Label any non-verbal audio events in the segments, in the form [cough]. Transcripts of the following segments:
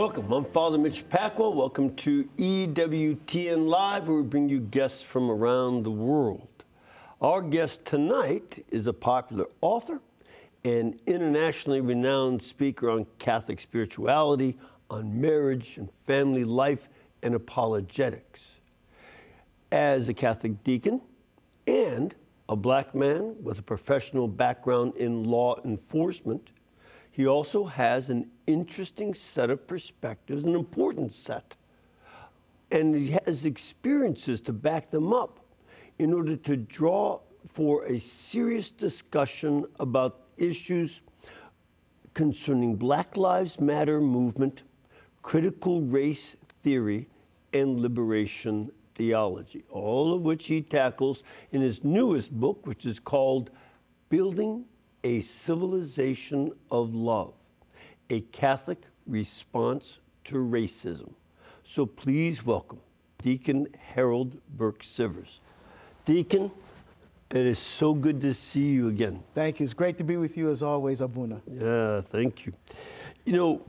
Welcome. I'm Father Mitch Pacwa. Welcome to EWTN Live, where we bring you guests from around the world. Our guest tonight is a popular author and internationally renowned speaker on Catholic spirituality, on marriage and family life, and apologetics. As a Catholic deacon and a black man with a professional background in law enforcement, he also has an interesting set of perspectives, an important set. And he has experiences to back them up in order to draw for a serious discussion about issues concerning Black Lives Matter movement, critical race theory, and liberation theology, all of which he tackles in his newest book, which is called Building a Civilization of Love, a Catholic Response to Racism. So please welcome Deacon Harold Burke Sivers. Deacon, it is so good to see you again. Thank you. It's great to be with you as always, Abuna. Yeah, thank you. You know,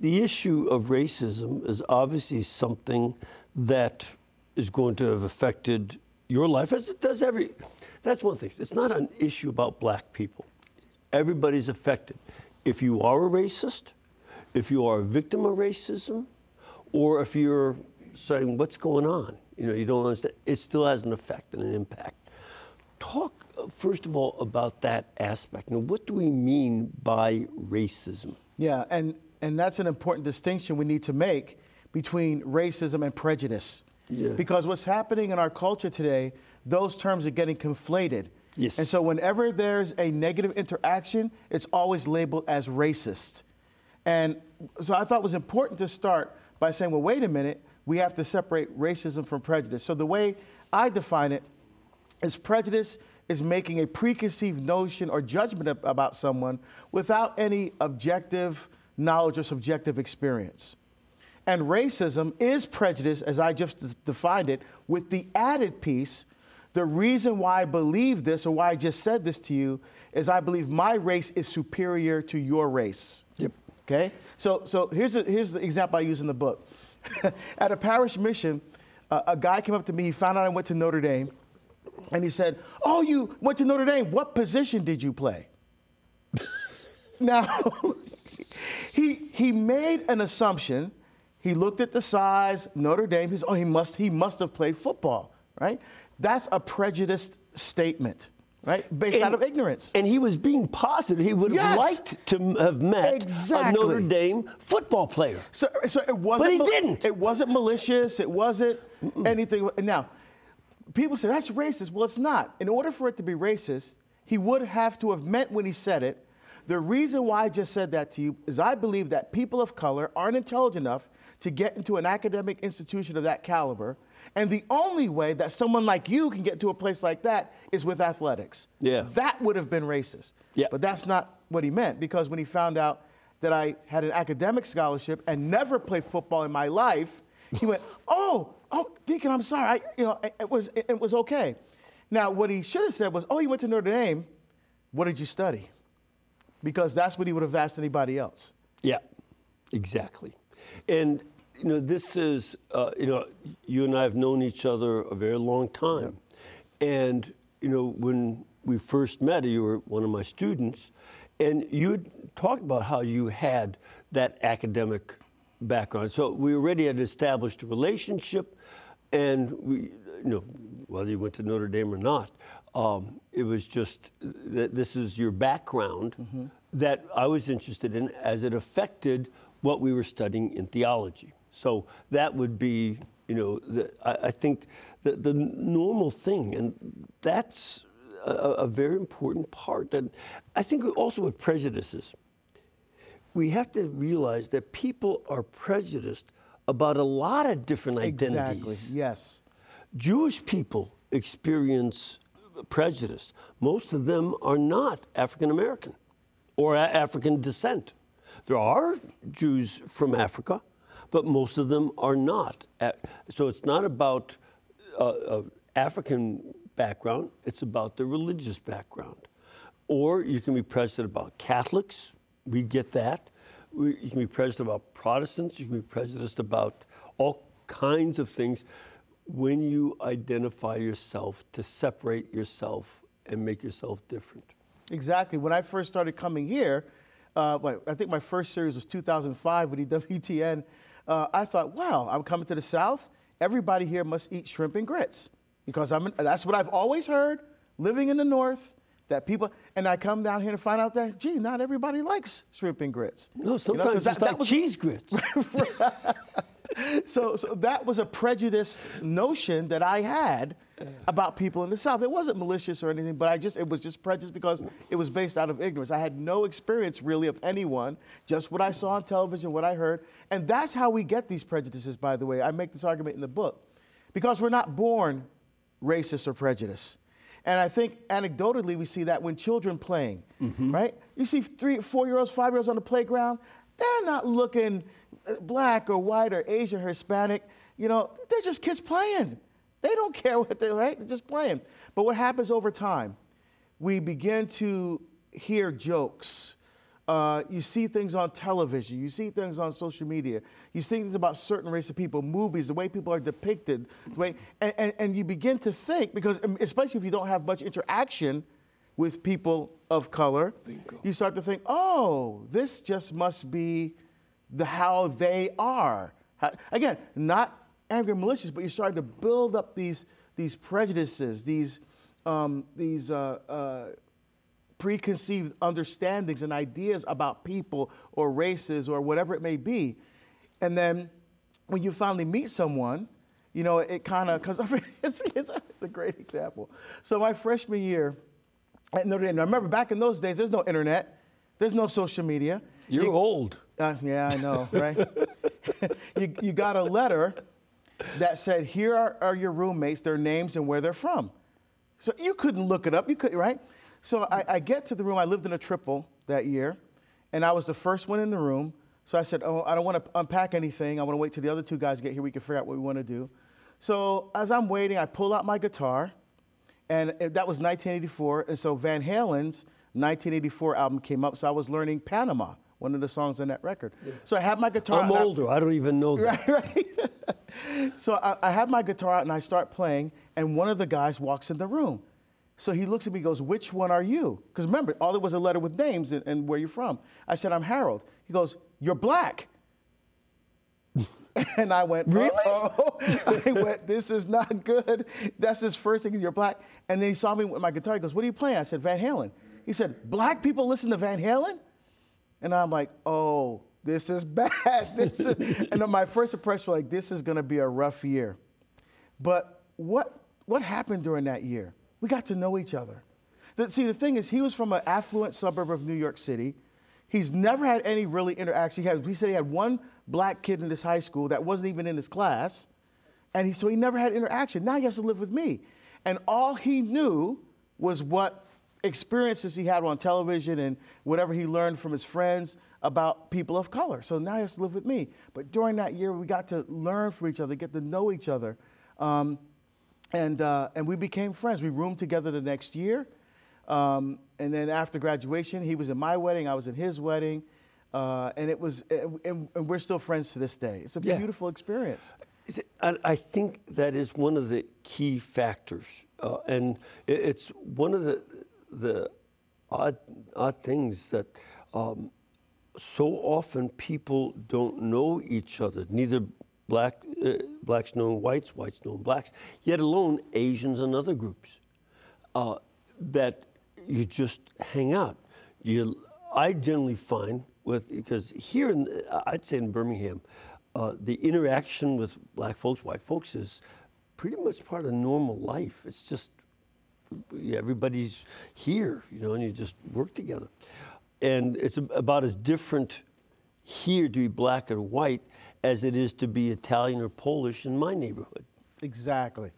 the issue of racism is obviously something that is going to have affected your life as it does every. That's one thing. It's not an issue about black people. Everybody's affected. If you are a racist, if you are a victim of racism, or if you're saying, what's going on? You know, you don't understand. It still has an effect and an impact. Talk, first of all, about that aspect. Now, what do we mean by racism? Yeah, and, and that's an important distinction we need to make between racism and prejudice. Yeah. Because what's happening in our culture today, those terms are getting conflated. Yes. And so whenever there's a negative interaction, it's always labeled as racist. And so I thought it was important to start by saying, well, wait a minute, we have to separate racism from prejudice. So the way I define it is prejudice is making a preconceived notion or judgment ab- about someone without any objective knowledge or subjective experience. And racism is prejudice, as I just defined it, with the added piece. The reason why I believe this or why I just said this to you is I believe my race is superior to your race. Yep. Okay? So, so here's, a, here's the example I use in the book. [laughs] At a parish mission, uh, a guy came up to me, he found out I went to Notre Dame, and he said, Oh, you went to Notre Dame. What position did you play? [laughs] now, [laughs] he, he made an assumption. He looked at the size, Notre Dame, he's, oh, he must, he must have played football, right? That's a prejudiced statement, right? Based out of ignorance. And he was being positive. He would have Yes. liked to have met Exactly. a Notre Dame football player. So, so it wasn't. But he didn't. It wasn't malicious. It wasn't anything. Now, people say that's racist. Well, it's not. In order for it to be racist, he would have to have meant when he said it. The reason why I just said that to you is I believe that people of color aren't intelligent enough to get into an academic institution of that caliber. And the only way that someone like you can get to a place like that is with athletics. Yeah. That would have been racist. Yeah. But that's not what he meant because when he found out that I had an academic scholarship and never played football in my life, he went, [laughs] "Oh, oh, Deacon, I'm sorry. I, you know, it, it was it, it was okay." Now, what he should have said was, "Oh, you went to Notre Dame. What did you study?" Because that's what he would have asked anybody else. Yeah, exactly. And you know, this is uh, you know, you and I have known each other a very long time, and you know, when we first met, you were one of my students, and you talked about how you had that academic background. So we already had established a relationship, and we, you know, whether you went to Notre Dame or not, um, it was just that this is your background that I was interested in as it affected what we were studying in theology. So that would be, you know, the, I, I think the, the normal thing, and that's a, a very important part. And I think also with prejudices, we have to realize that people are prejudiced about a lot of different identities. Exactly. Yes. Jewish people experience prejudice. Most of them are not African American or African descent. There are Jews from Africa, but most of them are not. So it's not about uh, uh, African background, it's about the religious background. Or you can be prejudiced about Catholics, we get that. we, you can be prejudiced about Protestants. You can be prejudiced about all kinds of things when you identify yourself to separate yourself and make yourself different. Exactly. When I first started coming here, uh, I think my first series was 2005 with EWTN. Uh, I thought, wow, I'm coming to the South. Everybody here must eat shrimp and grits because I'm, that's what I've always heard living in the North. That people, and I come down here to find out that, gee, not everybody likes shrimp and grits. No, sometimes 'cause it's that- that like was- cheese grits. [laughs] [laughs] so, so that was a prejudiced notion that I had about people in the South. It wasn't malicious or anything, but I just it was just prejudice because it was based out of ignorance. I had no experience really of anyone, just what I saw on television, what I heard, and that's how we get these prejudices. By the way, I make this argument in the book because we're not born racist or prejudiced. And I think anecdotally, we see that when children playing, mm-hmm. right? You see three, four year olds, five year olds on the playground, they're not looking black or white or Asian Hispanic. You know, they're just kids playing. They don't care what they're, right? They're just playing. But what happens over time? We begin to hear jokes. Uh, you see things on television. You see things on social media. You see things about certain race of people, movies, the way people are depicted, the way, and, and, and you begin to think because, um, especially if you don't have much interaction with people of color, you start to think, oh, this just must be the how they are. How- again, not angry and malicious, but you're starting to build up these these prejudices, these um, these uh, uh, preconceived understandings and ideas about people or races or whatever it may be. And then when you finally meet someone, you know, it kind of, because [laughs] it's, it's, it's a great example. So my freshman year at Notre Dame, now remember back in those days, there's no internet, there's no social media. You're You- old. Uh, yeah, I know, right? [laughs] you, you got a letter that said, here are, are your roommates, their names and where they're from. So you couldn't look it up, you could, right? So I, I get to the room, I lived in a triple that year, and I was the first one in the room. So I said, oh, I don't want to unpack anything. I want to wait till the other two guys get here. We can figure out what we want to do. So as I'm waiting, I pull out my guitar, and that was 1984. And so Van Halen's 1984 album came up. So I was learning Panama, one of the songs on that record. So I had my guitar. I'm and I- older. I don't even know that. Right, [laughs] right. so I, I have my guitar out and I start playing, and one of the guys walks in the room. So he looks at me and goes, Which one are you? Because remember, all there was a letter with names and, and where you're from. I said, I'm Harold. He goes, You're black. [laughs] And I went, Really? [laughs] I went, this is not good. That's his first thing, you're black. And then he saw me with my guitar. He goes, what are you playing? I said, Van Halen. He said, black people listen to Van Halen? And I'm like, oh, this is [laughs] bad. This is, and my first impression was like, this is gonna be a rough year. But what, what happened during that year? We got to know each other. The- see, the thing is, he was from an affluent suburb of New York City. He's never had any really interaction. He, had, he said he had one black kid in his high school that wasn't even in his class. And he, so he never had interaction. Now he has to live with me. And all he knew was what experiences he had on television and whatever he learned from his friends about people of color. So now he has to live with me. But during that year, we got to learn from each other, get to know each other. Um, and, uh, and we became friends. We roomed together the next year. Um, and then after graduation, he was in my wedding, I was in his wedding. Uh, and it was, and, and we're still friends to this day. It's a Yeah. beautiful experience. Is it- I, I think that is one of the key factors, uh, and it, it's one of the the odd odd things that um, so often people don't know each other. Neither black uh, blacks know whites, whites know blacks, yet alone Asians and other groups uh, that you just hang out. You, I generally find with because here in I'd say in Birmingham, uh, the interaction with black folks, white folks is pretty much part of normal life. It's just everybody's here, you know, and you just work together. And it's about as different here to be black or white as it is to be Italian or Polish in my neighborhood. Exactly.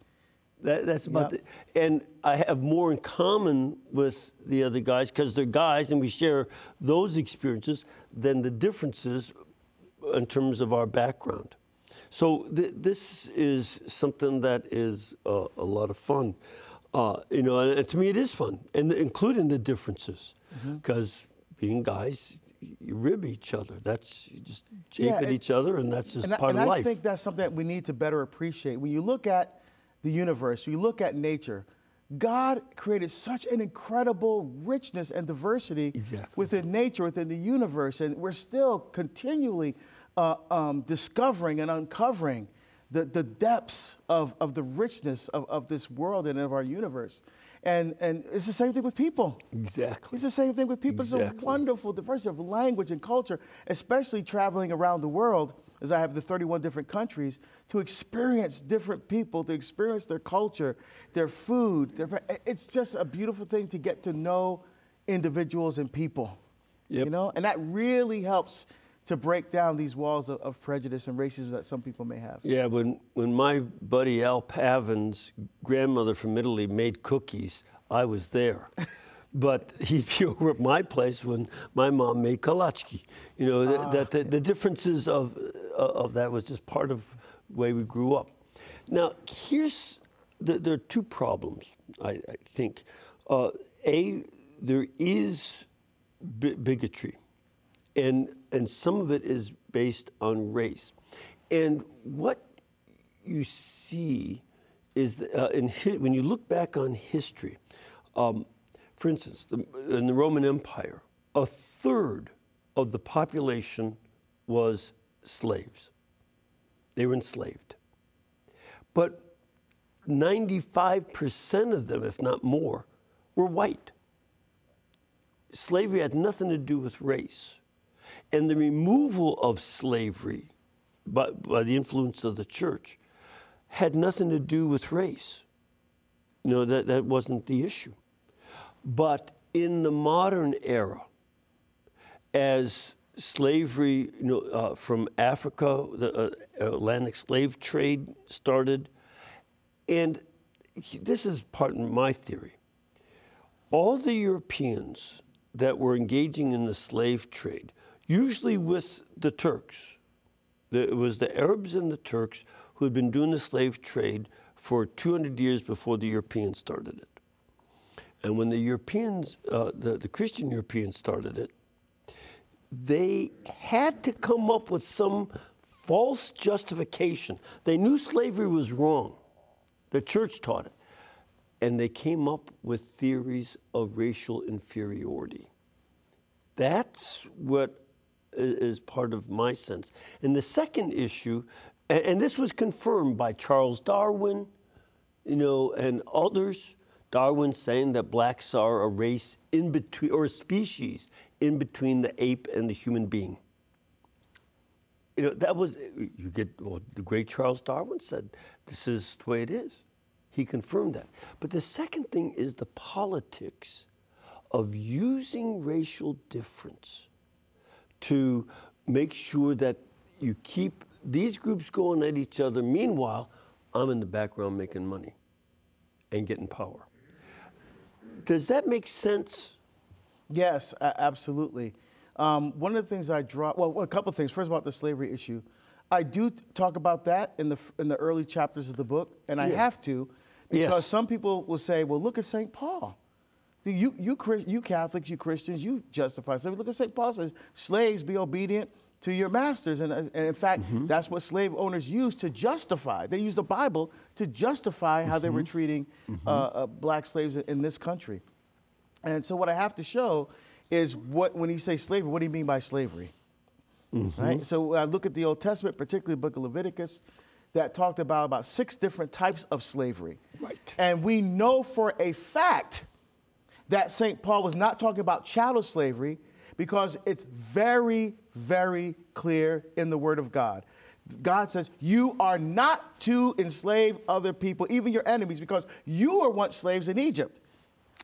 That, that's about Yep. the, and I have more in common with the other guys because they're guys and we share those experiences than the differences in terms of our background. So th- this is something that is uh, a lot of fun. Uh, you know, and, and to me it is fun, and including the differences, because being guys, you rib each other. That's you just jape Yeah, at and- each other, and that's just and I, part and of I life. think that's something that we need to better appreciate. When you look at the universe, you look at nature, God created such an incredible richness and diversity Exactly. within nature, within the universe, and we're still continually uh, um, discovering and uncovering the, the depths of, of the richness of, of this world and of our universe. And, and it's the same thing with people. exactly. It's the same thing with people. Exactly. It's a wonderful diversity of language and culture, especially traveling around the world, as I have the 31 different countries, to experience different people, to experience their culture, their food. Their, it's just a beautiful thing to get to know individuals and people. Yep. You know, and that really helps to break down these walls of, of prejudice and racism that some people may have. Yeah, when, when my buddy Al Pavin's grandmother from Italy made cookies, I was there. [laughs] but he'd be [laughs] over at my place when my mom made kalachki. You know, th- that the, the differences of, uh, of that was just part of the way we grew up. Now, here's, the, there are two problems, I, I think. Uh, a, there is bi- bigotry and and some of it is based on race. And what you see is that, uh, in when you look back on history, um, for instance, the, in the Roman Empire, a third of the population was slaves. They were enslaved. But 95% of them, if not more, were white slavery had nothing to do with race. And the removal of slavery by, by the influence of the church had nothing to do with race. You know, that, that wasn't the issue. But in the modern era, as slavery, you know, uh, from Africa, the uh, Atlantic slave trade started, and this is part of my theory all the Europeans that were engaging in the slave trade, usually with the Turks, it was the Arabs and the Turks who had been doing the slave trade for 200 years before the Europeans started it. And when the Europeans, uh, the, the Christian Europeans started it, they had to come up with some false justification. They knew slavery was wrong. The church taught it. And they came up with theories of racial inferiority. That's what is part of my sense. And the second issue, and this was confirmed by Charles Darwin, you know, and others. Darwin saying that blacks are a race in between, or a species in between the ape and the human being. You know, that was, you get, well, the great Charles Darwin said, this is the way it is. He confirmed that. But the second thing is the politics of using racial difference to make sure that you keep these groups going at each other. Meanwhile, I'm in the background making money and getting power. Does that make sense? Yes, absolutely. Um, one of the things I draw, well, a couple of things. First, about the slavery issue, I do talk about that in the in the early chapters of the book, and I Yeah. have to, because Yes. some people will say, "Well, look at Saint Paul." You, you, you Catholics, you Christians, you justify slavery. Look at St. Paul says, slaves be obedient to your masters. And, uh, and in fact, that's what slave owners used to justify. They used the Bible to justify how they were treating uh, uh, black slaves in, this country. And so what I have to show is what, when you say slavery, what do you mean by slavery? Right? So I look at the Old Testament, particularly the book of Leviticus, that talked about about six different types of slavery. Right. And we know for a fact that St. Paul was not talking about chattel slavery because it's very, very clear in the Word of God. God says, You are not to enslave other people, even your enemies, because you were once slaves in Egypt.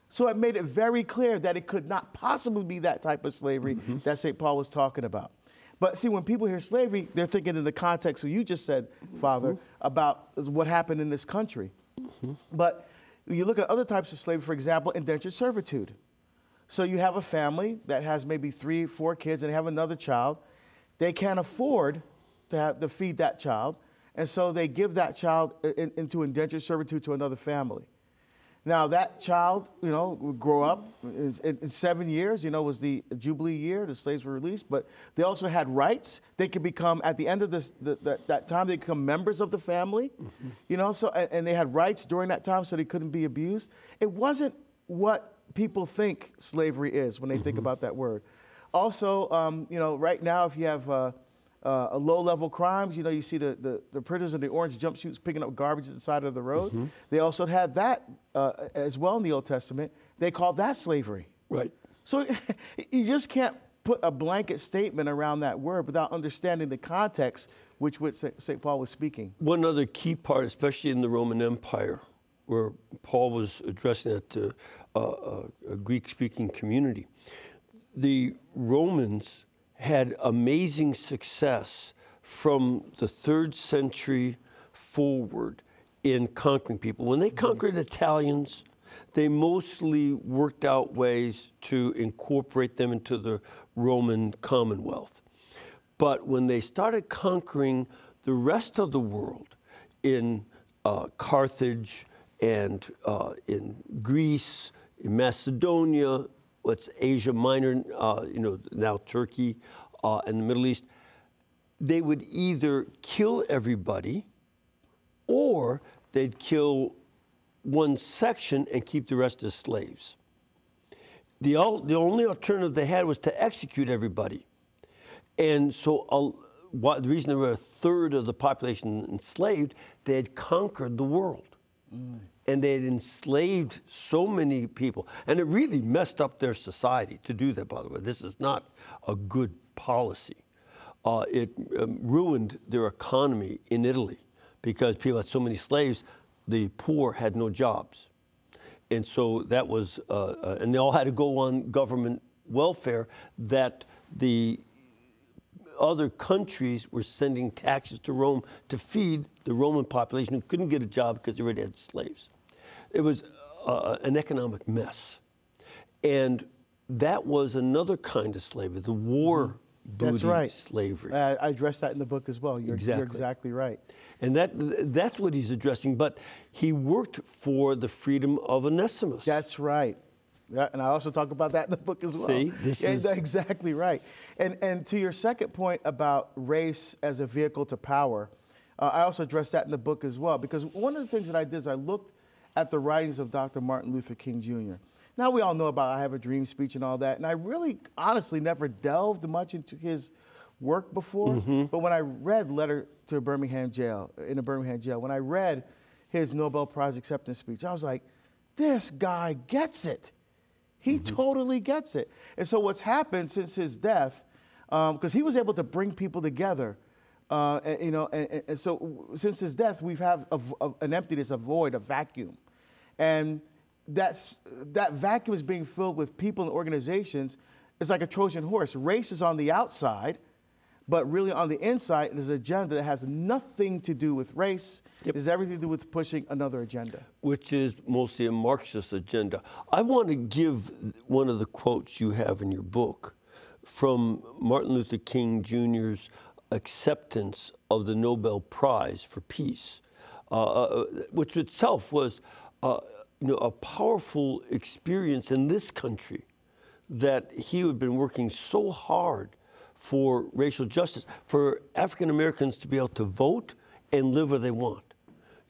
So it made it very clear that it could not possibly be that type of slavery mm-hmm. that St. Paul was talking about. But see, when people hear slavery, they're thinking in the context of you just said, Father, mm-hmm. about what happened in this country. Mm-hmm. But you look at other types of slavery, for example, indentured servitude. So you have a family that has maybe three, four kids, and they have another child. They can't afford to have to feed that child, and so they give that child in- into indentured servitude to another family. Now that child, you know, would grow up in, in, seven years. You know, was the Jubilee year. The slaves were released, but they also had rights. They could become at the end of this the, the, that time they become members of the family. You know, so and, and they had rights during that time, so they couldn't be abused. It wasn't what people think slavery is when they think about that word. Also, um, you know, right now if you have uh, uh, a low-level crimes. You know, you see the, the, the prisoners in the orange jumpsuits picking up garbage at the side of the road. They also had that uh, as well in the Old Testament. They called that slavery. Right. So [laughs] you just can't put a blanket statement around that word without understanding the context which which St. Paul was speaking. One other key part, especially in the Roman Empire, where Paul was addressing that to uh, uh, a Greek speaking community, the Romans had amazing success from the third century forward in conquering people. When they conquered Italians, they mostly worked out ways to incorporate them into the Roman Commonwealth. But when they started conquering the rest of the world in uh, Carthage and uh, in Greece, in Macedonia, what's Asia Minor, uh, you know, now Turkey uh, and the Middle East, they would either kill everybody or they'd kill one section and keep the rest as slaves. The, the only alternative they had was to execute everybody. And so why, the reason there were a third of the population enslaved, they had conquered the world. And they had enslaved so many people. And it really messed up their society to do that, by the way. This is not a good policy. Uh, it um, ruined their economy in Italy because people had so many slaves, the poor had no jobs. And so that was, uh, uh, and they all had to go on government welfare that the other countries were sending taxes to Rome to feed the Roman population who couldn't get a job because they already had slaves. It was uh, an economic mess. And that was another kind of slavery, the war booty That's right. slavery. I, I addressed that in the book as well. You're, you're Exactly. exactly right. And that, that's what he's addressing. But he worked for the freedom of Onesimus. That's right. Yeah, and I also talk about that in the book as well. See, this yeah, is- [laughs] exactly right. And and to your second point about race as a vehicle to power, uh, I also addressed that in the book as well because one of the things that I did is I looked at the writings of Dr. Martin Luther King Jr. Now we all know about I Have a Dream speech and all that, and I really honestly never delved much into his work before. Mm-hmm. But when I read Letter to a Birmingham Jail in a Birmingham jail, when I read his Nobel Prize acceptance speech, I was like, this guy gets it. He mm-hmm. totally gets it. And so what's happened since his death, um, because he was able to bring people together, uh, and, you know, and, and- so since his death, we've have a a- an emptiness, a void, a vacuum, and that's that vacuum is being filled with people and organizations. It's like a Trojan horse. Race is on the outside, but really on the inside is an agenda that has nothing to do with race. Yep. It has everything to do with pushing another agenda. which is mostly a Marxist agenda. I want to give one of the quotes you have in your book from Martin Luther King Jr.'s acceptance of the Nobel Prize for Peace, uh, uh, which itself was you know, a powerful experience in this country that he had been working so hard for racial justice, for African Americans to be able to vote and live where they want.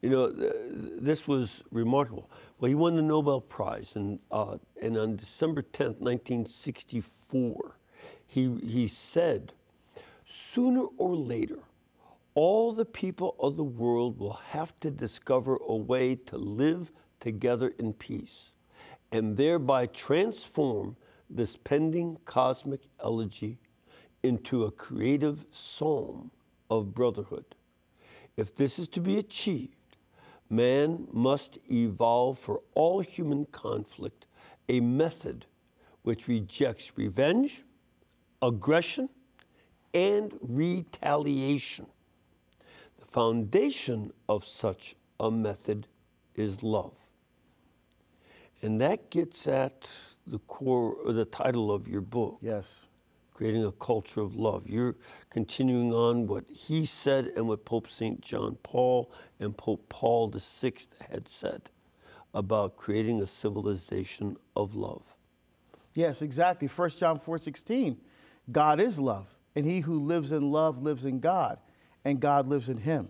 You know, th- this was remarkable. Well, he won the Nobel Prize, and, uh, and on December 10th, 1964, he, he said, sooner or later, all the people of the world will have to discover a way to live together in peace and thereby transform this pending cosmic elegy into a creative psalm of brotherhood. If this is to be achieved, man must evolve for all human conflict a method which rejects revenge, aggression, and retaliation. Foundation of such a method is love. And that gets at the core or the title of your book Yes. creating a culture of love. You're continuing on what he said and what Pope St. John Paul and Pope Paul VI had said about creating a civilization of love. Yes, exactly. 1 John 4 16. God is love, and he who lives in love lives in God, and God lives in him.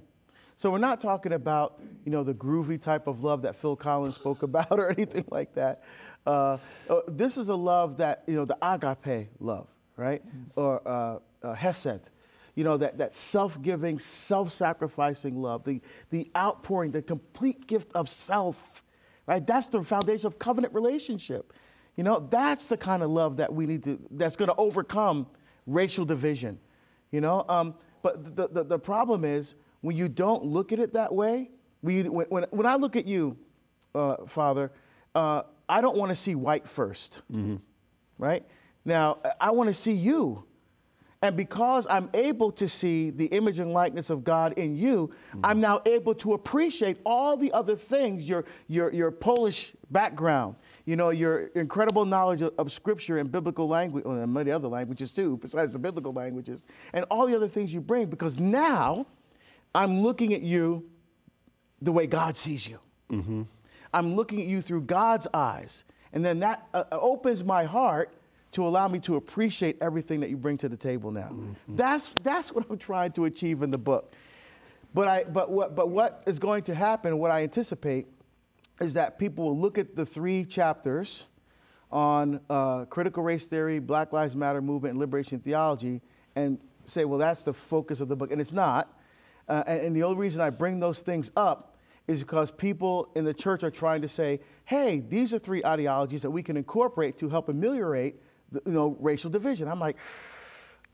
So we're not talking about, you know, the groovy type of love that Phil Collins spoke [laughs] about or anything like that. Uh, uh, this is a love that, you know, the agape love, right? Or uh, uh, hesed, you know, that, that self-giving, self-sacrificing love, the, the outpouring, the complete gift of self, right? That's the foundation of covenant relationship. You know, that's the kind of love that we need to, that's going to overcome racial division, you know? Um, but the, the, the problem is when you don't look at it that way, when, you, when, when I look at you, uh, Father, uh, I don't want to see white 1st mm-hmm. right? Now, I want to see you. And because I'm able to see the image and likeness of God in you, mm-hmm. I'm now able to appreciate all the other things your, your, your Polish background, you know, your incredible knowledge of, of scripture and biblical language, and many other languages too, besides the biblical languages, and all the other things you bring, because now I'm looking at you the way God sees you. Mm-hmm. I'm looking at you through God's eyes. And then that uh, uh, opens my heart to allow me to appreciate everything that you bring to the table now. Mm-hmm. That's, that's what I'm trying to achieve in the book. But, I, but, what, but what is going to happen, what I anticipate, is that people will look at the three chapters on uh, critical race theory, Black Lives Matter movement, and liberation theology, and say, well, that's the focus of the book. And it's not. Uh, and, and the only reason I bring those things up is because people in the church are trying to say, hey, these are three ideologies that we can incorporate to help ameliorate you know, racial division. I'm like,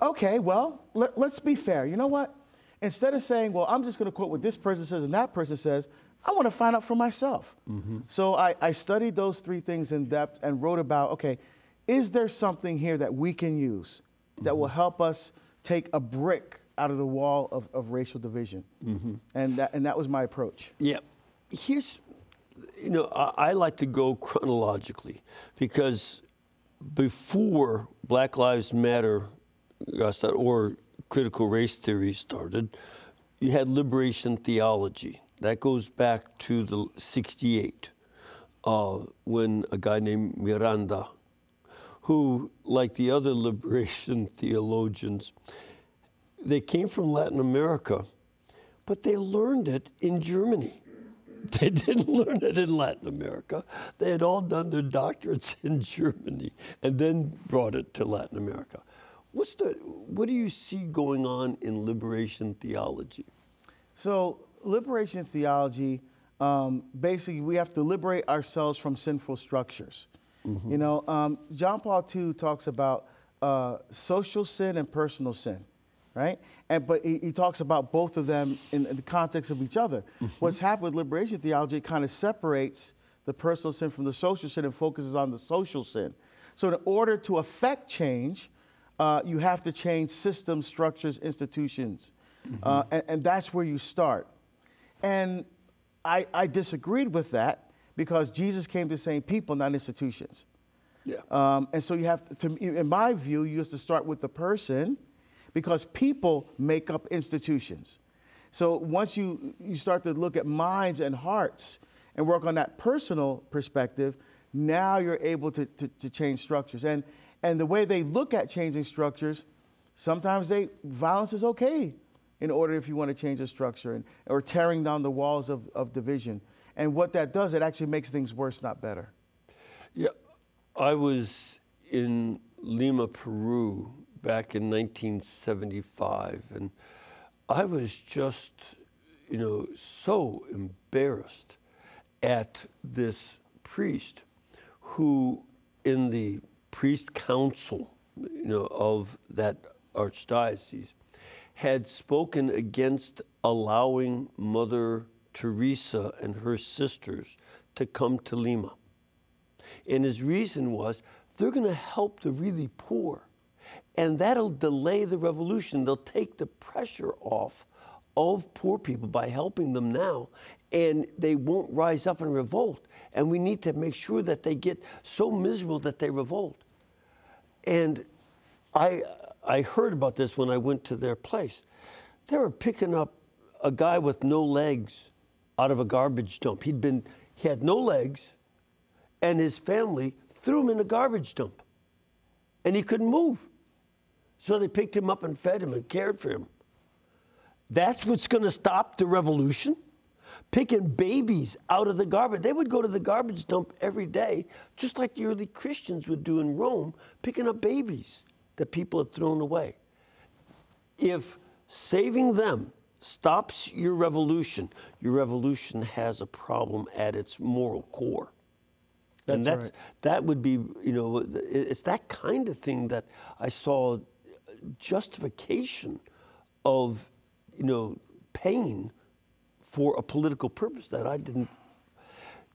okay, well, let, let's be fair. You know what? Instead of saying, well, I'm just going to quote what this person says and that person says, I want to find out for myself. Mm-hmm. So I, I studied those three things in depth and wrote about, okay, is there something here that we can use that mm-hmm. will help us take a brick out of the wall of, of racial division. Mm-hmm. And, that, and that was my approach. Yeah. Here's, you know, I, I like to go chronologically because before Black Lives Matter or critical race theory started, you had liberation theology. That goes back to the 68, uh, when a guy named Miranda, who, like the other [laughs] liberation theologians, they came from Latin America, but they learned it in Germany. [laughs] They didn't learn it in Latin America. They had all done their doctorates [laughs] in Germany and then brought it to Latin America. What's the, what do you see going on in liberation theology? So, liberation theology, um, basically, we have to liberate ourselves from sinful structures. Mm-hmm. You know, um, John Paul II talks about uh, social sin and personal sin right? And but he, he, talks about both of them in, in the context of each other. Mm-hmm. What's happened with liberation theology, kind of separates the personal sin from the social sin and focuses on the social sin. So in order to affect change, uh, you have to change systems, structures, institutions, mm-hmm. uh, and, and, that's where you start. And I, I disagreed with that because Jesus came to save people, not institutions. Yeah. Um, and so you have to, to, in my view, you have to start with the person because people make up institutions. So once you, you start to look at minds and hearts and work on that personal perspective, now you're able to, to, to change structures. And, and the way they look at changing structures, sometimes they, violence is okay in order if you want to change a structure and, or tearing down the walls of, of division. And what that does, it actually makes things worse, not better. Yeah, I was in Lima, Peru back in 1975, and I was just, you know, so embarrassed at this priest who, in the priest council, you know, of that archdiocese, had spoken against allowing Mother Teresa and her sisters to come to Lima. And his reason was they're going to help the really poor. And that'll delay the revolution. They'll take the pressure off of poor people by helping them now, and they won't rise up and revolt. And we need to make sure that they get so miserable that they revolt. And I, I heard about this when I went to their place. They were picking up a guy with no legs out of a garbage dump. He'd been he had no legs, and his family threw him in a garbage dump. And he couldn't move. So they picked him up and fed him and cared for him. That's what's going to stop the revolution? Picking babies out of the garbage. They would go to the garbage dump every day, just like the early Christians would do in Rome, picking up babies that people had thrown away. If saving them stops your revolution, your revolution has a problem at its moral core. and That's that's right. that would be, you know, it's that kind of thing that I saw justification of, you know, pain for a political purpose that I didn't.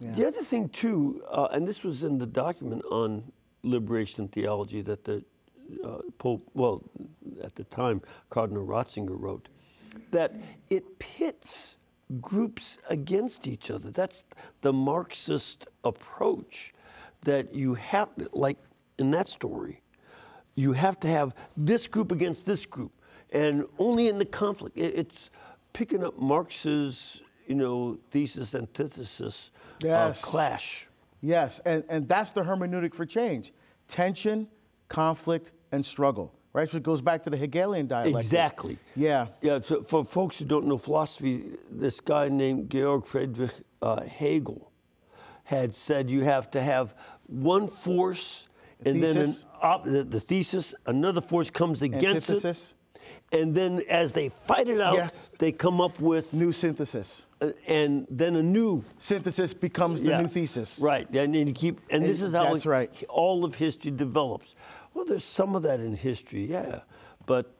The other thing too, uh, and this was in the document on liberation theology that the uh, Pope, well, at the time, Cardinal Ratzinger wrote, that it pits groups against each other. That's the Marxist approach that you have, like in that story, you have to have this group against this group, and only in the conflict. It's picking up Marx's, you know, thesis antithesis Yes. uh, clash. Yes, and, and that's the hermeneutic for change tension, conflict, and struggle, right? So it goes back to the Hegelian dialectic. Exactly. Yeah. Yeah, so for folks who don't know philosophy, this guy named Georg Friedrich uh, Hegel had said you have to have one force and then an. Op- the, the thesis, another force comes against Antithesis, it, and then as they fight it out, Yes. they come up with new synthesis. uh, and then a new Synthesis becomes the yeah, new thesis. Right, and then you keep, and this is how that's it- right. all of history develops. Well, there's some of that in history, yeah, but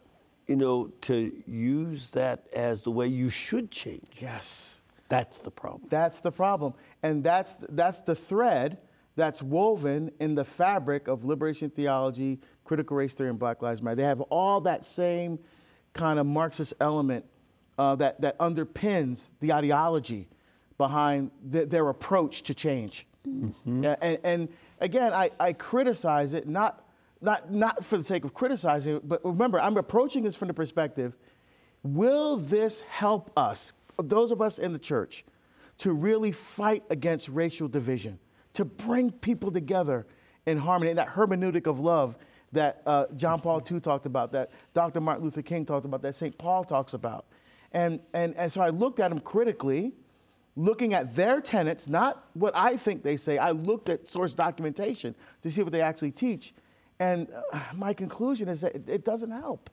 you know, to use that as the way you should change, Yes. that's the problem. That's the problem. And that's, that's the thread that's woven in the fabric of liberation theology, critical race theory, and Black Lives Matter. They have all that same kind of Marxist element uh, that, that underpins the ideology behind th- their approach to change. Yeah, and, and again, I, I criticize it not, not, not for the sake of criticizing it, but remember, I'm approaching this from the perspective will this help us, those of us in the church, to really fight against racial division, to bring people together in harmony, in that hermeneutic of love that uh, John Paul II talked about, that Dr. Martin Luther King talked about, that St. Paul talks about. And, and, and so I looked at them critically, looking at their tenets, not what I think they say. I looked at source documentation to see what they actually teach. And uh, my conclusion is that it, it doesn't help.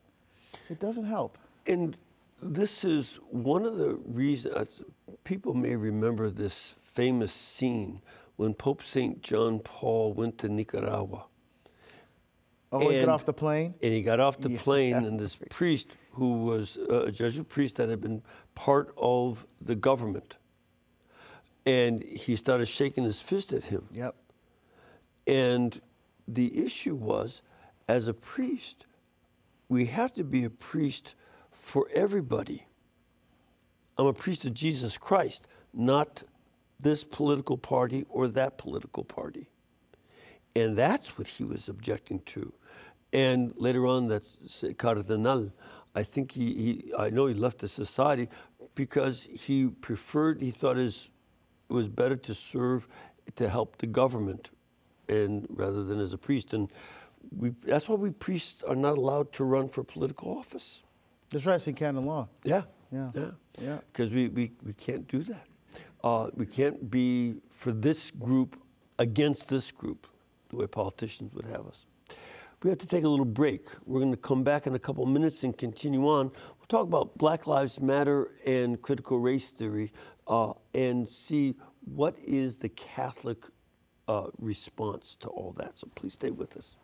It doesn't help. And this is one of the reasons people may remember this famous scene when Pope St. John Paul went to Nicaragua. Oh, we get And- off the plane? And he got off the Yeah. plane, and this priest, who was uh, a Jesuit priest that had been part of the government, and he started shaking his fist at him. Yep. And the issue was, as a priest, we have to be a priest for everybody. I'm a priest of Jesus Christ, not this political party or that political party. And that's what he was objecting to. And later on, that's Cardenal. I think he, he, I know he left the society because he preferred, he thought his, it was better to serve, to help the government, and rather than as a priest. And we, that's why we priests are not allowed to run for political office. That's right, it's in canon law. Yeah. Yeah. Yeah. Yeah. Because we, we, we can't do that. Uh, we can't be for this group against this group, the way politicians would have us. We have to take a little break. We're going to come back in a couple minutes and continue on. We'll talk about Black Lives Matter and critical race theory uh, and see what is the Catholic uh, response to all that. So please stay with us.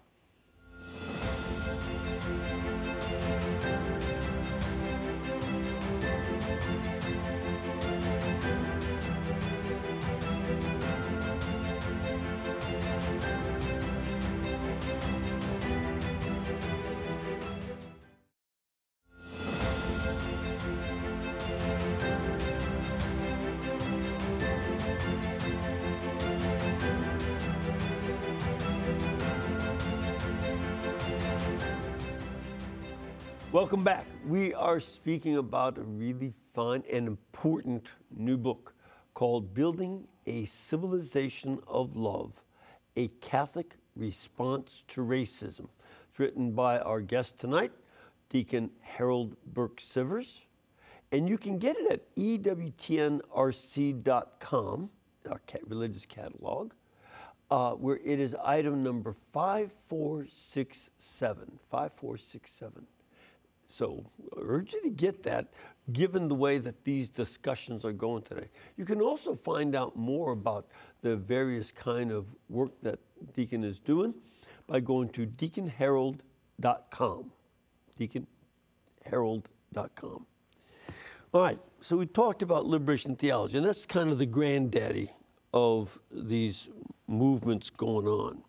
Welcome back. We are speaking about a really fun and important new book called Building a Civilization of Love A Catholic Response to Racism. It's written by our guest tonight, Deacon Harold Burke Sivers. And you can get it at EWTNRC.com, our religious catalog, uh, where it is item number 5467. 5467. So I urge you to get that, given the way that these discussions are going today. You can also find out more about the various kind of work that Deacon is doing by going to deaconharold.com. Deaconharold.com. All right, so we talked about liberation theology, and that's kind of the granddaddy of these movements going on.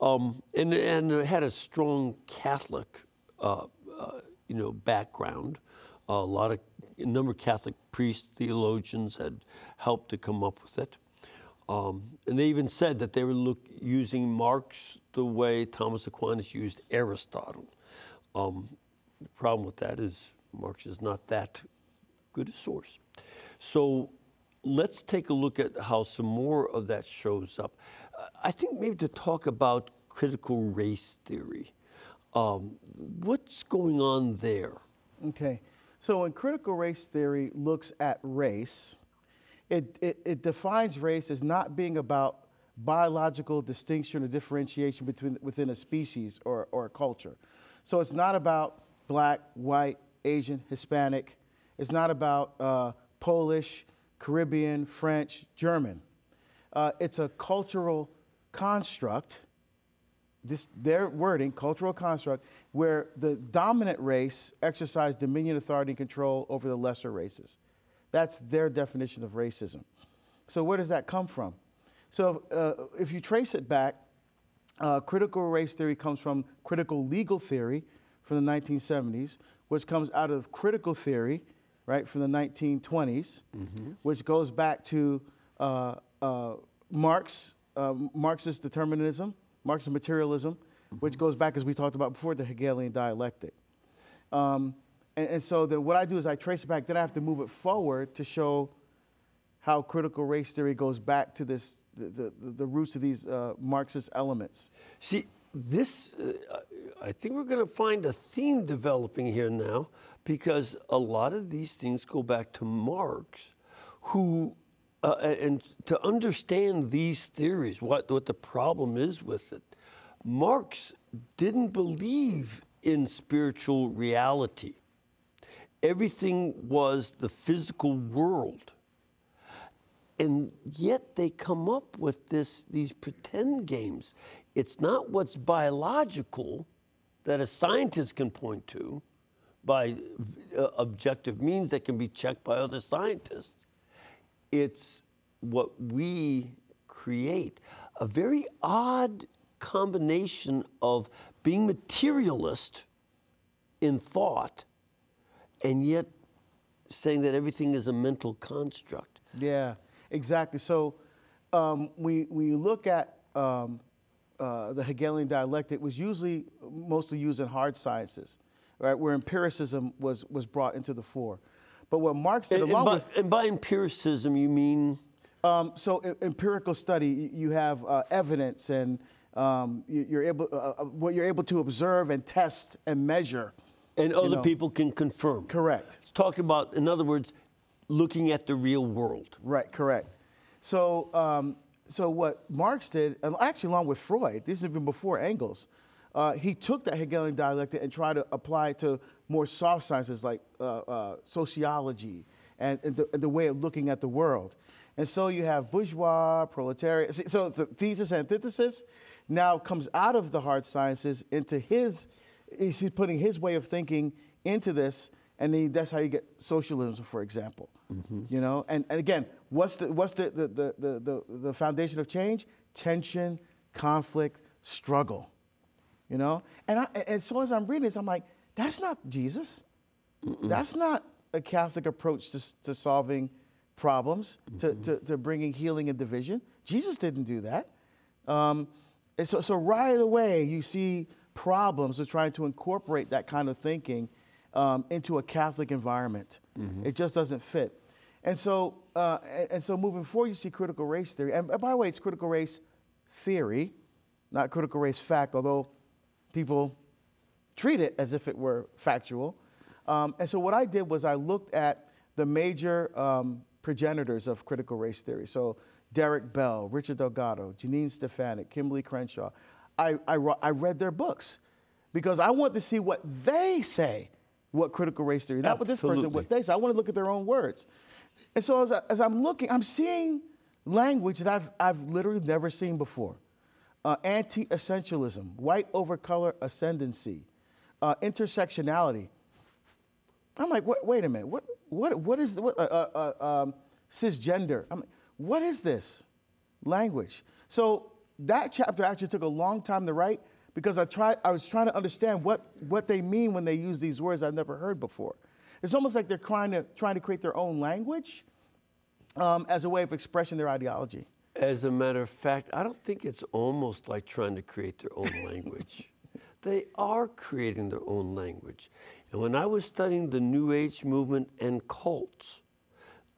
Um, and, and it had a strong Catholic, uh, uh, you know, background. a lot of, a number of Catholic priests, theologians had helped to come up with it. Um, and they even said that they were look, using Marx the way Thomas Aquinas used Aristotle. Um, the problem with that is Marx is not that good a source. So let's take a look at how some more of that shows up. Uh, I think maybe to talk about critical race theory. Um, what's going on there? Okay. So when critical race theory looks at race, it, it, it defines race as not being about biological distinction or differentiation between within a species or, or a culture. So it's not about black, white, Asian, Hispanic. It's not about uh, Polish, Caribbean, French, German. Uh, it's a cultural construct this their wording, cultural construct, where the dominant race exercised dominion, authority, and control over the lesser races. That's their definition of racism. So where does that come from? So uh, if you trace it back, uh, critical race theory comes from critical legal theory from the 1970s, which comes out of critical theory, right, from the 1920s, which goes back to uh, uh, Marx, uh, Marxist determinism, Marxist materialism, which goes back, as we talked about before, the Hegelian dialectic. Um, and, and so then what I do is I trace it back, then I have to move it forward to show how critical race theory goes back to this, the, the, the roots of these uh, Marxist elements. See, this, uh, I think we're going to find a theme developing here now because a lot of these things go back to Marx, who, uh, and to understand these theories, what, what the problem is with it, Marx didn't believe in spiritual reality. Everything was the physical world. And yet they come up with this these pretend games. It's not what's biological that a scientist can point to by uh, objective means that can be checked by other scientists it's what we create a very odd combination of being materialist in thought and yet saying that everything is a mental construct Yeah, exactly. So um, we, when you look at um, uh, the Hegelian dialectic, it was usually mostly used in hard sciences, right, where empiricism was, was brought into the fore. But what Marx did, And, and by, with and by empiricism, you mean Um, so empirical study, you have uh, evidence and um, you- you're able, uh, uh, what you're able to observe and test and measure. and other know. people can confirm. Correct. It's talking about, in other words, looking at the real world. Right, correct. So, um, so what Marx did, actually along with Freud, this is even before Engels, uh, he took that Hegelian dialectic and tried to apply it to more soft sciences like uh, uh, sociology and, and, the, the way of looking at the world. And so you have bourgeois, proletariat. So the thesis and antithesis now comes out of the hard sciences into his, he's putting his way of thinking into this, and then that's how you get socialism, for example. You know, and, and again, what's the what's the the, the, the, the foundation of change? Tension, conflict, struggle. You know, and I, and as soon as I'm reading this, I'm like, that's not Jesus. That's not a Catholic approach to, to solving problems, to, to, to bringing healing and division. Jesus didn't do that. Um, so, so right away, you see problems of trying to incorporate that kind of thinking um, into a Catholic environment. It just doesn't fit. And so, uh, and, and so moving forward, you see critical race theory. And by the way, it's critical race theory, not critical race fact, although people treat it as if it were factual. Um, and so what I did was I looked at the major um, progenitors of critical race theory. So Derek Bell, Richard Delgado, Janine Stefancic, Kimberly Crenshaw. I, I, I read their books because I want to see what they say, what critical race theory, not what this person, what they say. I want to look at their own words. And so as, I, as I'm looking, I'm seeing language that I've, I've literally never seen before. Uh, anti-essentialism, white over color ascendancy, uh, intersectionality. I'm like, wait, wait, a minute, what, what, what is, what, uh, uh, uh um, cisgender? I'm like, what is this language? So that chapter actually took a long time to write because I, tried, I was trying to understand what, what they mean when they use these words I've never heard before. It's almost like they're trying to, trying to create their own language um, as a way of expressing their ideology. As a matter of fact, I don't think it's almost like trying to create their own [laughs] language. They are creating their own language. And when I was studying the New Age movement and cults,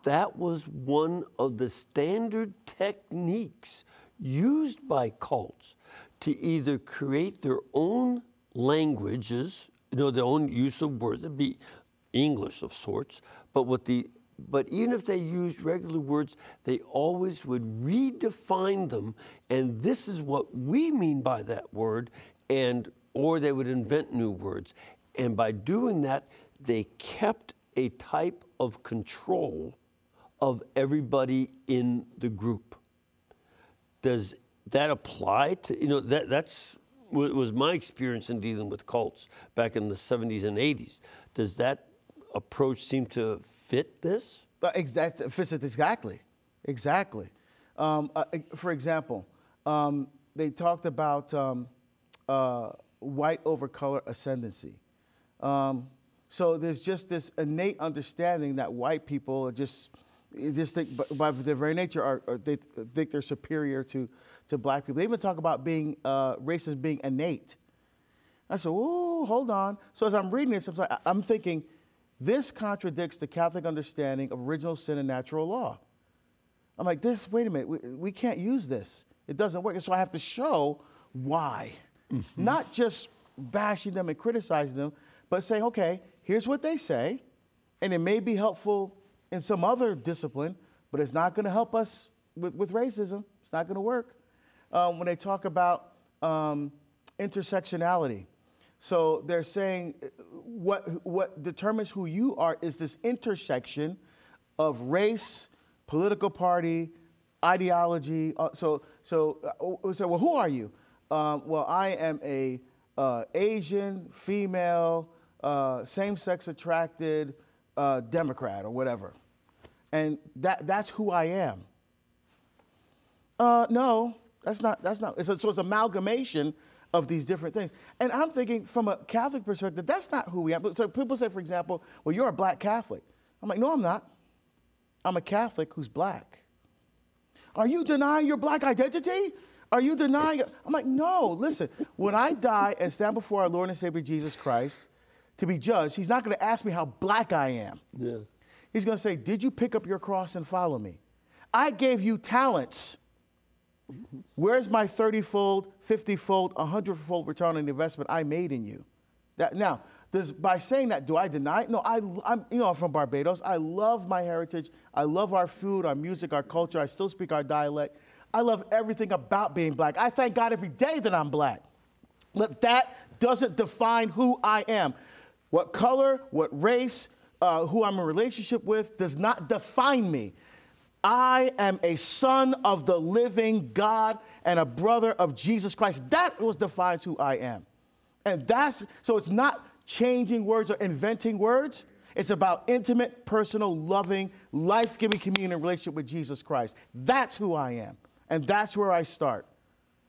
that was one of the standard techniques used by cults to either create their own languages, you know, their own use of words, it'd be English of sorts, but with the but even if they used regular words, they always would redefine them, and this is what we mean by that word, and or they would invent new words. And by doing that, they kept a type of control of everybody in the group. Does that apply to, you know, that, that's was my experience in dealing with cults back in the 70s and 80s. Does that approach seem to fit this? Uh, exactly, fits it exactly, exactly. Um, uh, for example, um, they talked about um, uh, white over color ascendancy. Um, so there's just this innate understanding that white people just just think by their very nature are, are, they think they're superior to, to black people. They even talk about being uh, races being innate. I said, "Oh, hold on." So as I'm reading this, I'm, I'm thinking, this contradicts the Catholic understanding of original sin and natural law. I'm like, this. Wait a minute, we, we can't use this. It doesn't work. And so I have to show why, mm-hmm. not just bashing them and criticizing them, but saying, okay, here's what they say, and it may be helpful in some other discipline, but it's not going to help us with, with racism. It's not going to work. Um, when they talk about um, intersectionality, so they're saying what, what determines who you are is this intersection of race, political party, ideology. Uh, so, so, uh, so, well, who are you? Um, well, I am a uh, Asian, female, uh, same-sex attracted, uh, Democrat or whatever. And that, that's who I am. Uh, no, that's not, that's not. It's a, so it's amalgamation of these different things. And I'm thinking from a Catholic perspective, that's not who we are. So people say, for example, well, you're a black Catholic. I'm like, no, I'm not. I'm a Catholic who's black. Are you denying your black identity? Are you denying it? I'm like, no, listen, when I die and stand before our Lord and Savior Jesus Christ, to be judged, he's not going to ask me how black I am. Yeah. He's going to say, Did you pick up your cross and follow me? I gave you talents. Where's my 30 fold, 50 fold, 100 fold return on the investment I made in you? That, now, does, by saying that, do I deny it? No, I, I'm, you know, I'm from Barbados. I love my heritage. I love our food, our music, our culture. I still speak our dialect. I love everything about being black. I thank God every day that I'm black. But that doesn't define who I am. What color, what race, uh, who I'm in relationship with does not define me. I am a son of the living God and a brother of Jesus Christ. That was defines who I am. And that's so it's not changing words or inventing words. It's about intimate, personal, loving, life-giving communion and relationship with Jesus Christ. That's who I am. And that's where I start.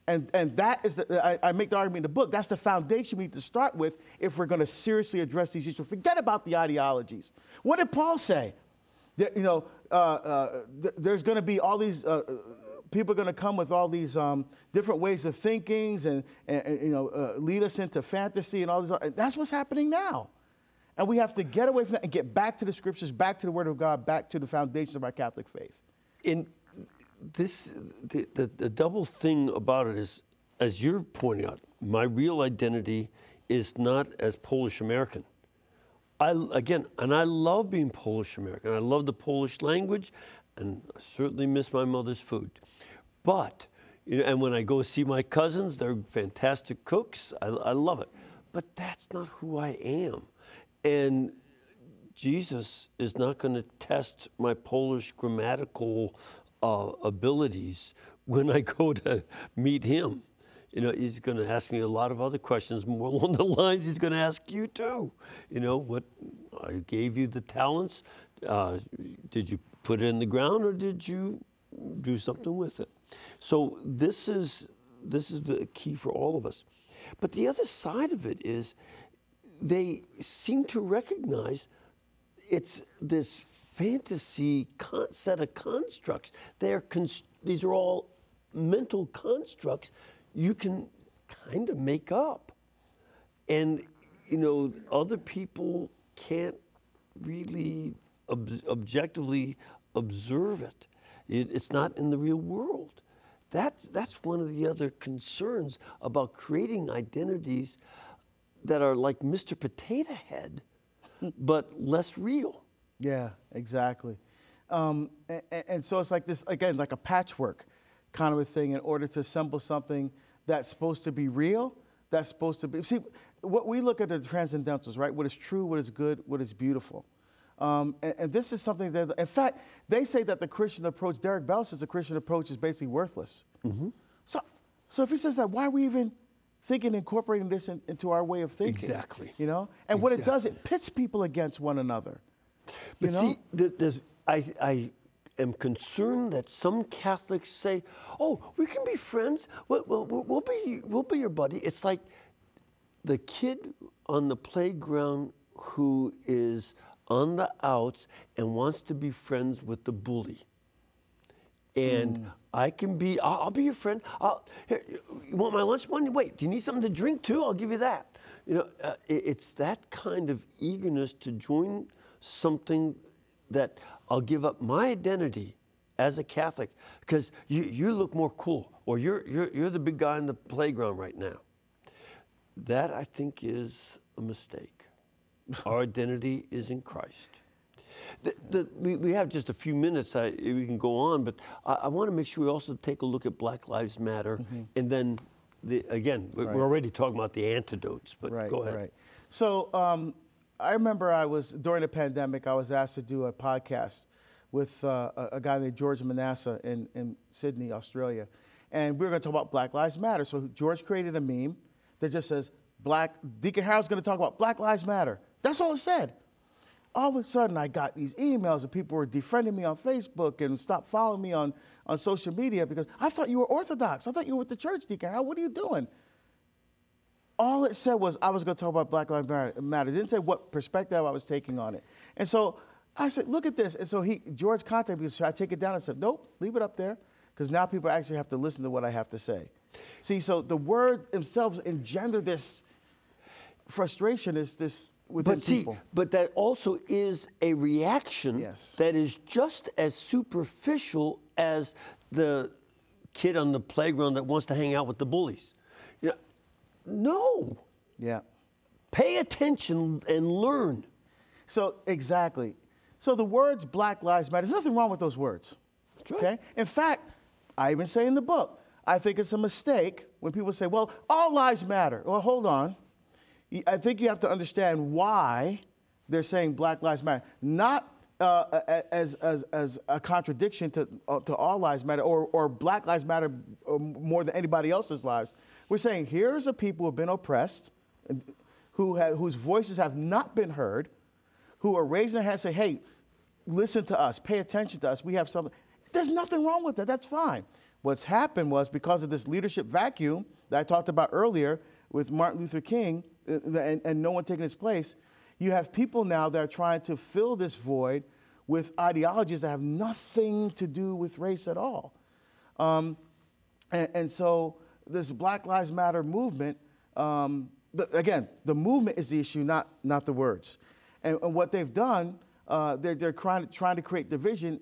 And, and that is, the, I, I, make the argument in the book, that's the foundation we need to start with if we're going to seriously address these issues. Forget about the ideologies. What did Paul say? That, you know, uh, uh, th- there's going to be all these, uh, people are going to come with all these um, different ways of thinking and, and, and you know, uh, lead us into fantasy and all this. That's what's happening now. And we have to get away from that and get back to the scriptures, back to the Word of God, back to the foundation of our Catholic faith. And this, the, the, the double thing about it is, as you're pointing out, my real identity is not as Polish American. I again, and I love being Polish American. I love the Polish language, and I certainly miss my mother's food. But, you know, and when I go see my cousins, they're fantastic cooks. I, I love it. But that's not who I am. And Jesus is not going to test my Polish grammatical uh, abilities when I go to meet him. You know, he's going to ask me a lot of other questions more [laughs] along the lines he's going to ask you too. You know, what I gave you the talents. Uh, did you put it in the ground or did you do something with it? So this is this is the key for all of us. But the other side of it is they seem to recognize it's this fantasy con- set of constructs. They're cons- these are all mental constructs you can kind of make up. And, you know, other people can't really ob- objectively observe it. it. It's not in the real world. That's, that's one of the other concerns about creating identities that are like Mr. Potato Head, but less real. Yeah, exactly. Um, and, and, so it's like this, again, like a patchwork kind of a thing in order to assemble something that's supposed to be real, that's supposed to be. See, what we look at the transcendentals, right? What is true, what is good, what is beautiful. Um, and, and, this is something that, in fact, they say that the Christian approach, Derek Bell says the Christian approach is basically worthless. Mm-hmm. So, so if he says that, why are we even thinking incorporating this in, into our way of thinking? Exactly. You know, and exactly. what it does, it pits people against one another. But know? see, the, the, I, I am concerned that some Catholics say, "Oh, we can be friends. We'll, we'll, we'll, be we'll be your buddy." It's like the kid on the playground who is on the outs and wants to be friends with the bully. And mm. I can be, I'll, I'll, be your friend. I'll, here, you want my lunch money? Wait, do you need something to drink too? I'll give you that. You know, uh, it, it's that kind of eagerness to join something that I'll give up my identity as a Catholic because you, you look more cool or you're, you're, you're the big guy in the playground right now. That I think is a mistake. [laughs] Our identity is in Christ. The, the, we, we have just a few minutes. I, we can go on, but I, I want to make sure we also take a look at Black Lives Matter, mm-hmm. and then the, again, right. we're already talking about the antidotes. But right, go ahead. Right. So um, I remember I was during the pandemic. I was asked to do a podcast with uh, a, a, guy named George Manassa in, in Sydney, Australia, and we were going to talk about Black Lives Matter. So George created a meme that just says, "Black Deacon Harold's going to talk about Black Lives Matter." That's all it said. All of a sudden, I got these emails and people were defriending me on Facebook and stopped following me on, on social media because I thought you were Orthodox. I thought you were with the church, Deacon Harold. What are you doing? All it said was I was going to talk about Black Lives Matter. It didn't say what perspective I was taking on it. And so I said, look at this. And so he, George contacted me. Should I take it down? I said, nope, leave it up there, because now people actually have to listen to what I have to say. See, so the word themselves engender this frustration, is this within but see, people. But that also is a reaction yes. that is just as superficial as the kid on the playground that wants to hang out with the bullies. No. Yeah. Pay attention and learn. So, exactly. So, the words Black Lives Matter, there's nothing wrong with those words. That's right. Okay? In fact, I even say in the book, I think it's a mistake when people say, well, all lives matter. Well, hold on. I think you have to understand why they're saying Black Lives Matter. Not uh, as, as, as a contradiction to, uh, to all lives matter or, or Black Lives Matter uh, more than anybody else's lives. We're saying here's a people who have been oppressed, who have, whose voices have not been heard, who are raising their hands and say, hey, listen to us, pay attention to us. We have something. There's nothing wrong with that. That's fine. What's happened was because of this leadership vacuum that I talked about earlier with Martin Luther King uh, and, and no one taking his place, you have people now that are trying to fill this void with ideologies that have nothing to do with race at all. Um, and, and so this Black Lives Matter movement, um, the, again, the movement is the issue, not, not the words. And, and what they've done, uh, they're, they're trying, trying to create division.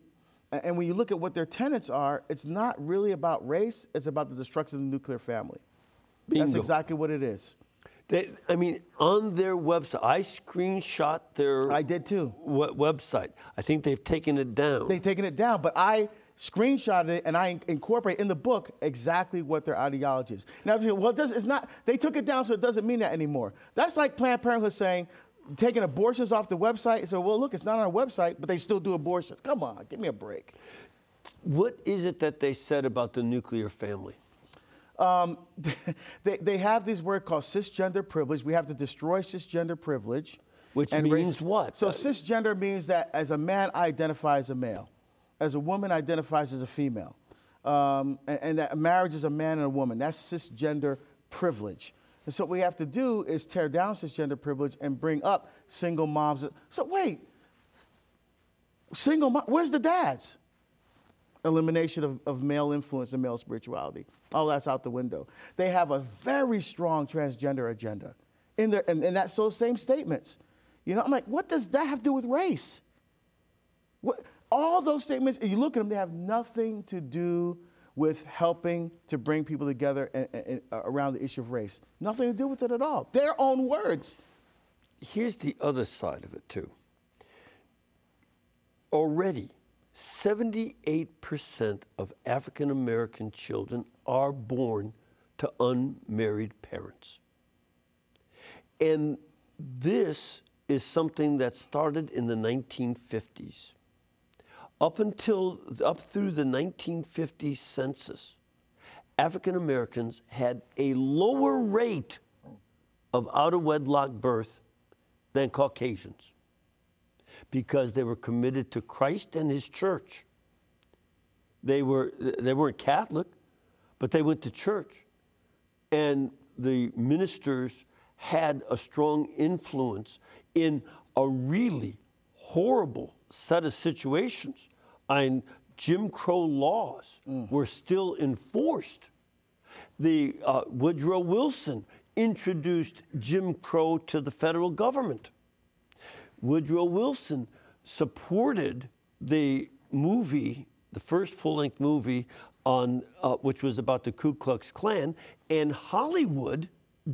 And when you look at what their tenets are, it's not really about race, it's about the destruction of the nuclear family. That's exactly what it is. They, I mean, on their website, I screenshot their I did too. we- website. I think they've taken it down. They've taken it down, but I screenshotted it and I incorporate in the book exactly what their ideology is. Now, well, it does, it's not. They took it down, so it doesn't mean that anymore. That's like Planned Parenthood saying, taking abortions off the website. So, well, look, it's not on our website, but they still do abortions. Come on, give me a break. what is it that they said about the nuclear family? Um, [laughs] they, they have this word called cisgender privilege. We have to destroy cisgender privilege. Which means what? So cisgender means that as a man, I identify as a male. As a woman, identifies as a female. Um, and, and that marriage is a man and a woman. That's cisgender privilege. And so what we have to do is tear down cisgender privilege and bring up single moms. So wait, single mom, where's the dads? elimination of, of male influence and male spirituality. All that's out the window. They have a very strong transgender agenda in their and, and that's those same statements. You know, I'm like, what does that have to do with race? What, all those statements, you look at them, they have nothing to do with helping to bring people together and, and- and around the issue of race. Nothing to do with it at all. Their own words. Here's the other side of it, too. Already, 78% of African American children are born to unmarried parents. And this is something that started in the 1950s. Up until up through the 1950 census, African Americans had a lower rate of out of wedlock birth than Caucasians because they were committed to Christ and his church. They, were, they weren't Catholic, but they went to church. And the ministers had a strong influence in a really horrible set of situations. And Jim Crow laws were still enforced the uh, Woodrow Wilson introduced Jim Crow to the federal government. Woodrow Wilson supported the movie, the first full-length movie on uh, which was about the Ku Klux Klan, and Hollywood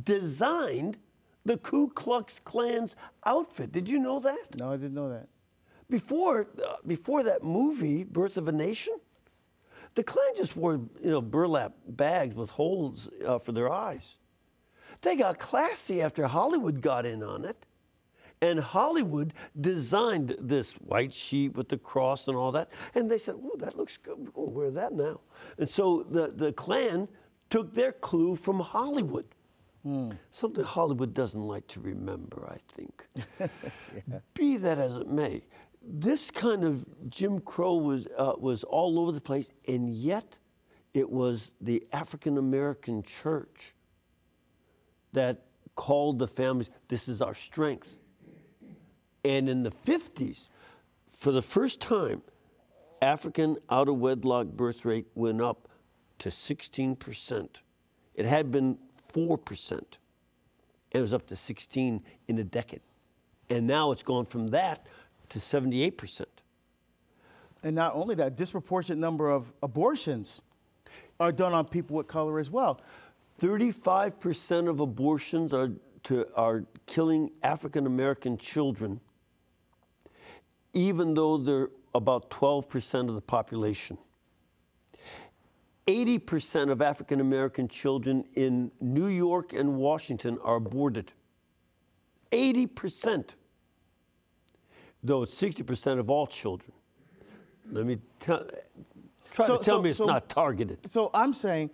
designed the Ku Klux Klan's outfit. Did you know that? No, I didn't know that. Before, uh, before that movie, Birth of a Nation, the Klan just wore, you know, burlap bags with holes uh, for their eyes. They got classy after Hollywood got in on it. And Hollywood designed this white sheet with the cross and all that. And they said, oh, that looks good. We're going to wear that now. And so the, the Klan took their clue from Hollywood. Something Hollywood doesn't like to remember, I think. [laughs] Be that as it may, this kind of Jim Crow was, uh, was all over the place, and yet it was the African American church that called the families, this is our strength. And in the 50s, for the first time, African out of wedlock birth rate went up to 16%. It had been 4%. And it was up to 16 in a decade. And now it's gone from that to 78%. And not only that, disproportionate number of abortions are done on people with color as well. 35% of abortions are, to, are killing African American children, even though they're about 12% of the population. 80% of African American children in New York and Washington are aborted. 80%. Though it's 60% of all children. Let me tell, try So- to tell so- me it's so- not targeted. So I'm saying,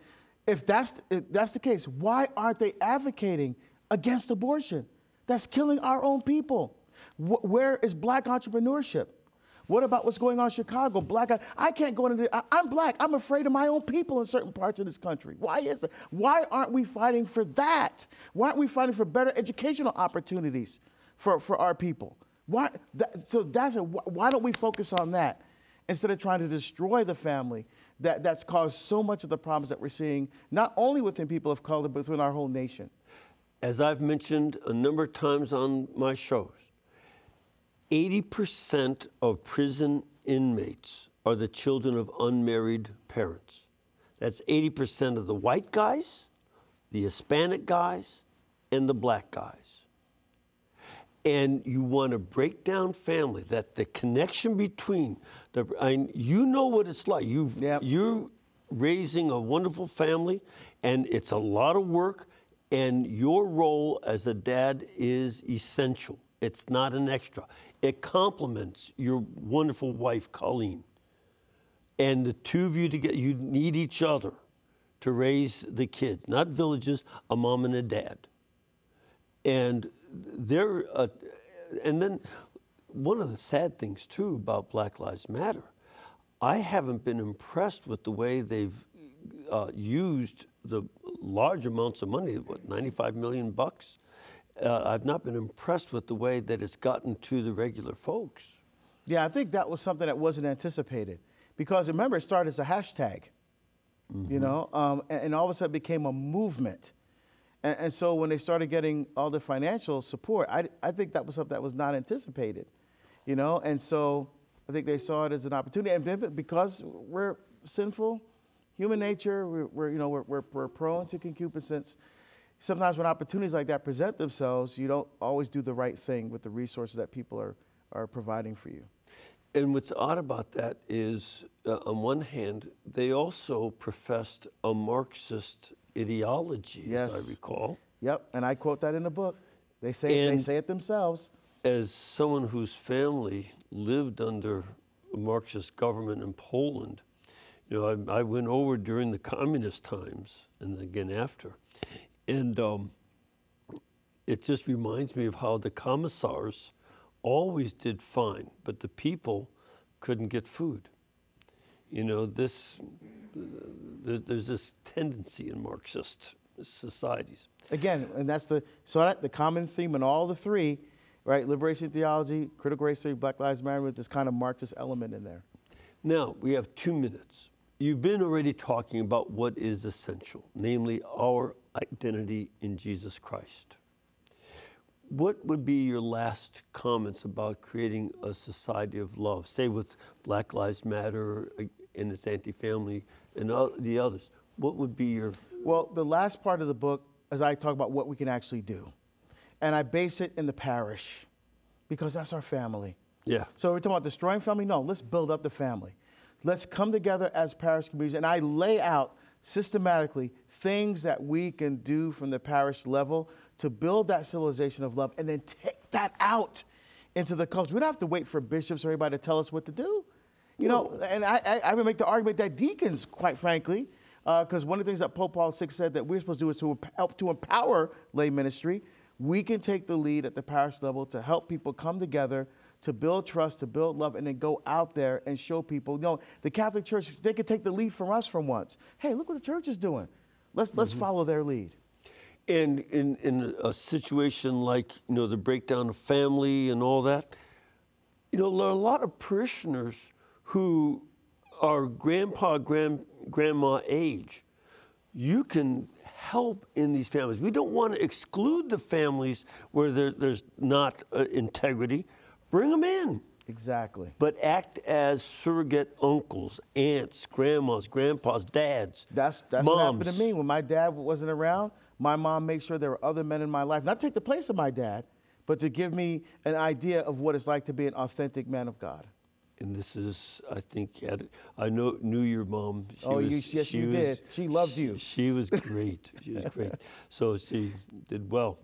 if that's if that's the case, why aren't they advocating against abortion? That's killing our own people. Wh- where is black entrepreneurship? What about what's going on in Chicago? Black, I can't go into. I, I'm black. I'm afraid of my own people in certain parts of this country. Why is it? Why aren't we fighting for that? Why aren't we fighting for better educational opportunities for, for our people? Why? That, so that's a, why don't we focus on that instead of trying to destroy the family that, that's caused so much of the problems that we're seeing, not only within people of color, but within our whole nation? As I've mentioned a number of times on my shows, 80% of prison inmates are the children of unmarried parents. That's 80% of the white guys, the Hispanic guys, and the black guys. And you want to break down family, that the connection between the, I, you know what it's like. You've, Yep. You're raising a wonderful family, and it's a lot of work, and your role as a dad is essential. It's not an extra. It complements your wonderful wife, Colleen. And the two of you together, you need each other to raise the kids, not villages, a mom and a dad. And they're, uh, and then one of the sad things too about Black Lives Matter, I haven't been impressed with the way they've uh, used the large amounts of money, what, 95 million bucks? Uh, I've not been impressed with the way that it's gotten to the regular folks. Yeah, I think that was something that wasn't anticipated because remember, it started as a hashtag, you know, um, and, and all of a sudden it became a movement. And, and so when they started getting all the financial support, I, I think that was something that was not anticipated, you know, and so I think they saw it as an opportunity. And then because we're sinful, human nature, we're, we're you know, we're, we're, we're prone to concupiscence. Sometimes when opportunities like that present themselves, you don't always do the right thing with the resources that people are, are providing for you. And what's odd about that is, uh, on one hand, they also professed a Marxist ideology, as I recall. Yep, and I quote that in the book. They say they say it themselves. As someone whose family lived under a Marxist government in Poland, you know, I, I went over during the communist times and again after. And um, it just reminds me of how the commissars always did fine, but the people couldn't get food. You know, this, there's this tendency in Marxist societies. Again, and that's the so that the common theme in all the three, right? Liberation theology, critical race theory, Black Lives Matter, with this kind of Marxist element in there. Now, we have two minutes. You've been already talking about what is essential, namely our identity in Jesus Christ. What would be your last comments about creating a society of love, say with Black Lives Matter uh, and its anti family and the others? What would be your. Well, the last part of the book is I talk about what we can actually do, and I base it in the parish, because that's our family. Yeah. So we're talking about destroying family? No, let's build up the family. Let's come together as parish communities. And I lay out systematically things that we can do from the parish level to build that civilization of love and then take that out into the culture. We don't have to wait for bishops or anybody to tell us what to do. You know, and I, I, I would make the argument that deacons, quite frankly, uh, because one of the things that Pope Paul VI said that we're supposed to do is to help to empower lay ministry. We can take the lead at the parish level to help people come together, to build trust, to build love, and then go out there and show people. You know, the Catholic Church, they could take the lead from us from once. Hey, look what the church is doing. Let's, let's follow their lead. And in, in a situation like, you know, the breakdown of family and all that, you know, there are a lot of parishioners who are grandpa, grand, grandma age. You can help in these families. We don't want to exclude the families where there, there's not uh, integrity. Bring them in, Exactly. but act as surrogate uncles, aunts, grandmas, grandpas, dads. That's, that's moms. what happened to me. When my dad wasn't around, my mom made sure there were other men in my life, not to take the place of my dad, but to give me an idea of what it's like to be an authentic man of God. And this is, I think, I know knew your mom. She Oh, you- yes, you did. She loved you. She, she was [laughs] great. she was great. So she did well.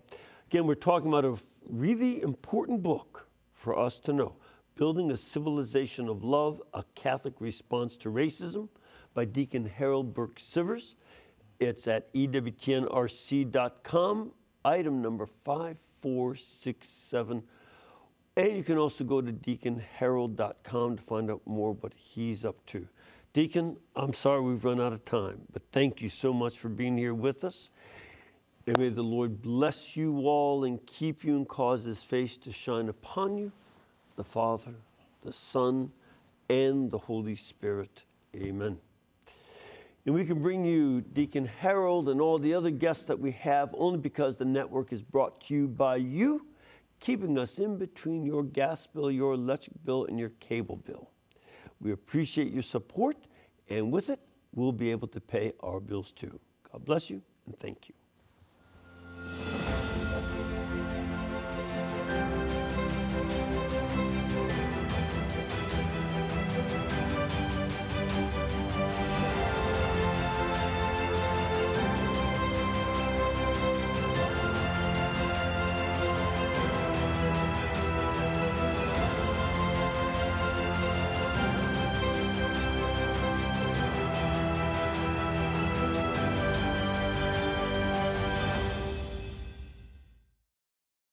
Again, we're talking about a really important book for us to know: "Building a Civilization of Love: A Catholic Response to Racism" by Deacon Harold Burke Sivers. It's at ewtnrc.com. Item number five four six seven. And you can also go to deaconharold.com to find out more what he's up to. Deacon, I'm sorry we've run out of time, but thank you so much for being here with us. And may the Lord bless you all and keep you and cause his face to shine upon you, the Father, the Son, and the Holy Spirit. Amen. And we can bring you Deacon Harold and all the other guests that we have only because the network is brought to you by you keeping us in between your gas bill, your electric bill, and your cable bill. We appreciate your support, and with it, we'll be able to pay our bills too. God bless you, and thank you.